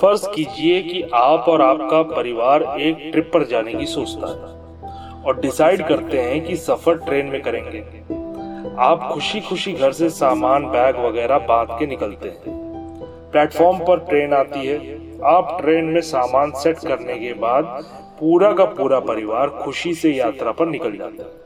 फ़र्ज़ कीजिए कि आप और आपका परिवार एक ट्रिप पर जाने की सोचता है और डिसाइड करते हैं कि सफ़र ट्रेन में करेंगे। आप खुशी खुशी घर से सामान, बैग वगैरह बाँध के निकलते हैं। प्लेटफॉर्म पर ट्रेन आती है। आप ट्रेन में सामान सेट करने के बाद पूरा का पूरा परिवार खुशी से यात्रा पर निकल जाता है।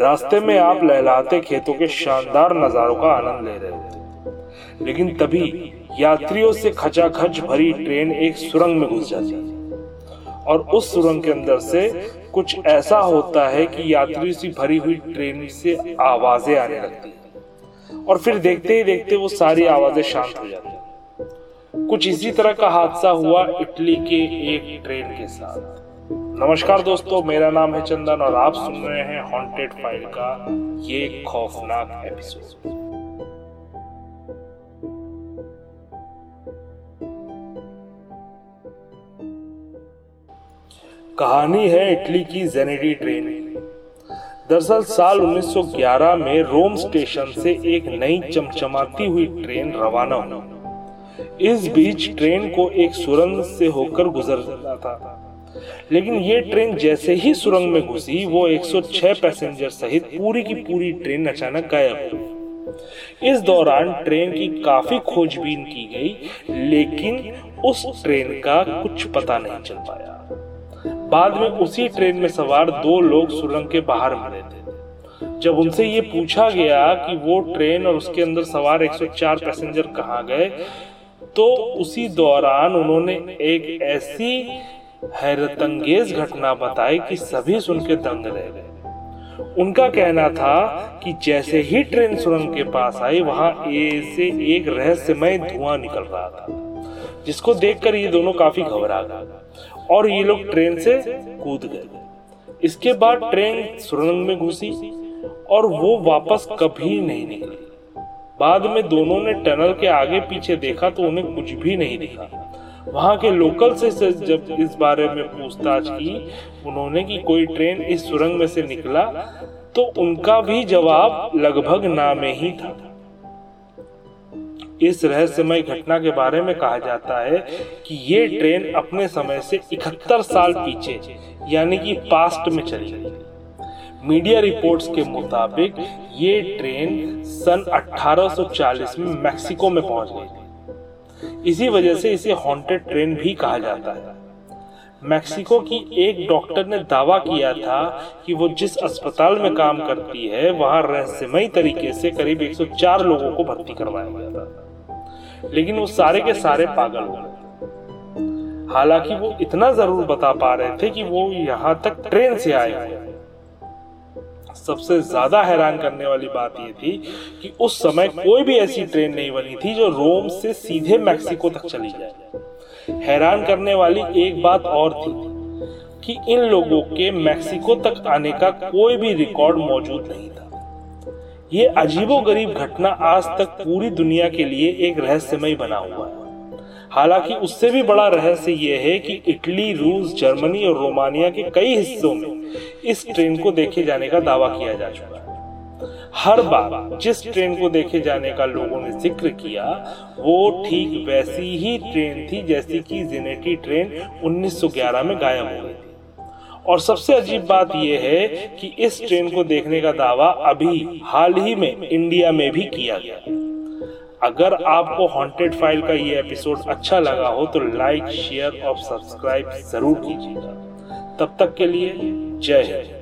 रास्ते में आप लहलाते खेतों के शानदार नजारों का आनंद ले रहे होते लेकिन तभी यात्रियों से खचाखच भरी ट्रेन एक सुरंग में घुस जाती है। और उस सुरंग के अंदर से कुछ ऐसा होता है कि यात्रियों से भरी हुई ट्रेन से आवाज़ें आने लगती है। और फिर देखते ही देखते वो सारी आवाज़ें शांत हो जाती कुछ इसी तरह का हादसा हुआ इटली के एक ट्रेन के साथ। नमस्कार दोस्तों, मेरा नाम है चंदन और आप सुन रहे हैं हॉन्टेड फ़ाइल का ये खौफनाक एपिसोड कहानी है इटली की जेनेडी ट्रेन। दरअसल साल 1911 में रोम स्टेशन से एक नई चमचमाती हुई ट्रेन रवाना हुई। इस बीच ट्रेन को एक सुरंग से होकर गुजरना था। लेकिन ये ट्रेन जैसे ही सुरंग में घुसी, वो 106 पैसेंजर सहित पूरी की पूरी ट्रेन अचानक गायब हुई। इस दौरान ट्रेन की काफ़ी खोजबीन की गई, लेकिन उस ट्रेन का कुछ पता नहीं चल पाया। बाद में उसी ट्रेन में सवार दो लोग सुरंग के बाहर मिले थे। जब उनसे ये पूछा गया कि वो ट्रेन और उसके अंदर सवार 104 पैसेंजर कहाँ गए तो उसी दौरान उन्होंने एक ऐसी हैरतंगेज घटना बताई कि सभी सुन के दंग रह गए। उनका कहना था कि जैसे ही ट्रेन सुरंग के पास आई, वहाँ ए से एक रहस्यमय धुआँ निकल रहा था। जिसको देखकर ये दोनों काफ़ी घबरा गए। और ये लोग ट्रेन से कूद गए। इसके बाद ट्रेन सुरंग में घुसी और वो वापस कभी नहीं निकली। बाद में दोनों ने टनल के आगे पीछे देखा तो उन्हें कुछ भी नहीं दिखा। वहाँ के लोकल से जब इस बारे में पूछताछ की उन्होंने कि कोई ट्रेन इस सुरंग में से निकला तो उनका भी जवाब लगभग ना में ही था। इस रहस्यमय घटना के बारे में कहा जाता है कि ये ट्रेन अपने समय से 71 साल पीछे, यानी कि पास्ट में चली गई। मीडिया रिपोर्ट्स के मुताबिक ये ट्रेन सन 1840 में मैक्सिको में पहुँच गई इसी वजह से इसे हॉन्टेड ट्रेन भी कहा जाता है। मैक्सिको की एक डॉक्टर ने दावा किया था कि वो जिस अस्पताल में काम करती है, वहाँ रहस्यमय तरीके से करीब 104 लोगों को भर्ती करवाया गया था। लेकिन वो सारे के सारे पागल हो गए। हालाँकि वो इतना ज़रूर बता पा रहे थे कि वो यहाँ तक ट्रेन से आए सबसे ज़्यादा हैरान करने वाली बात यह थी कि उस समय कोई भी ऐसी ट्रेन नहीं बनी थी जो रोम से सीधे मैक्सिको तक चली जाए। हैरान करने वाली एक बात और थी कि इन लोगों के मैक्सिको तक आने का कोई भी रिकॉर्ड मौजूद नहीं था। ये अजीबो गरीब घटना आज तक पूरी दुनिया के लिए एक रहस्यमय बना हुआ है। हालाँकि उससे भी बड़ा रहस्य यह है कि इटली, रूस, जर्मनी और रोमानिया के कई हिस्सों में इस ट्रेन को देखे जाने का दावा किया जा चुका है। हर बार जिस ट्रेन को देखे जाने का लोगों ने ज़िक्र किया, वो ठीक वैसी ही ट्रेन थी जैसी कि जिनेटी ट्रेन 1911 में गायब हो गई थी। और सबसे अजीब बात यह है कि इस ट्रेन को देखने का दावा अभी हाल ही में इंडिया में भी किया गया। अगर आपको हॉन्टेड फ़ाइल का ये एपिसोड अच्छा लगा हो तो लाइक शेयर और सब्सक्राइब ज़रूर कीजिएगा। तब तक के लिए जय हिंद।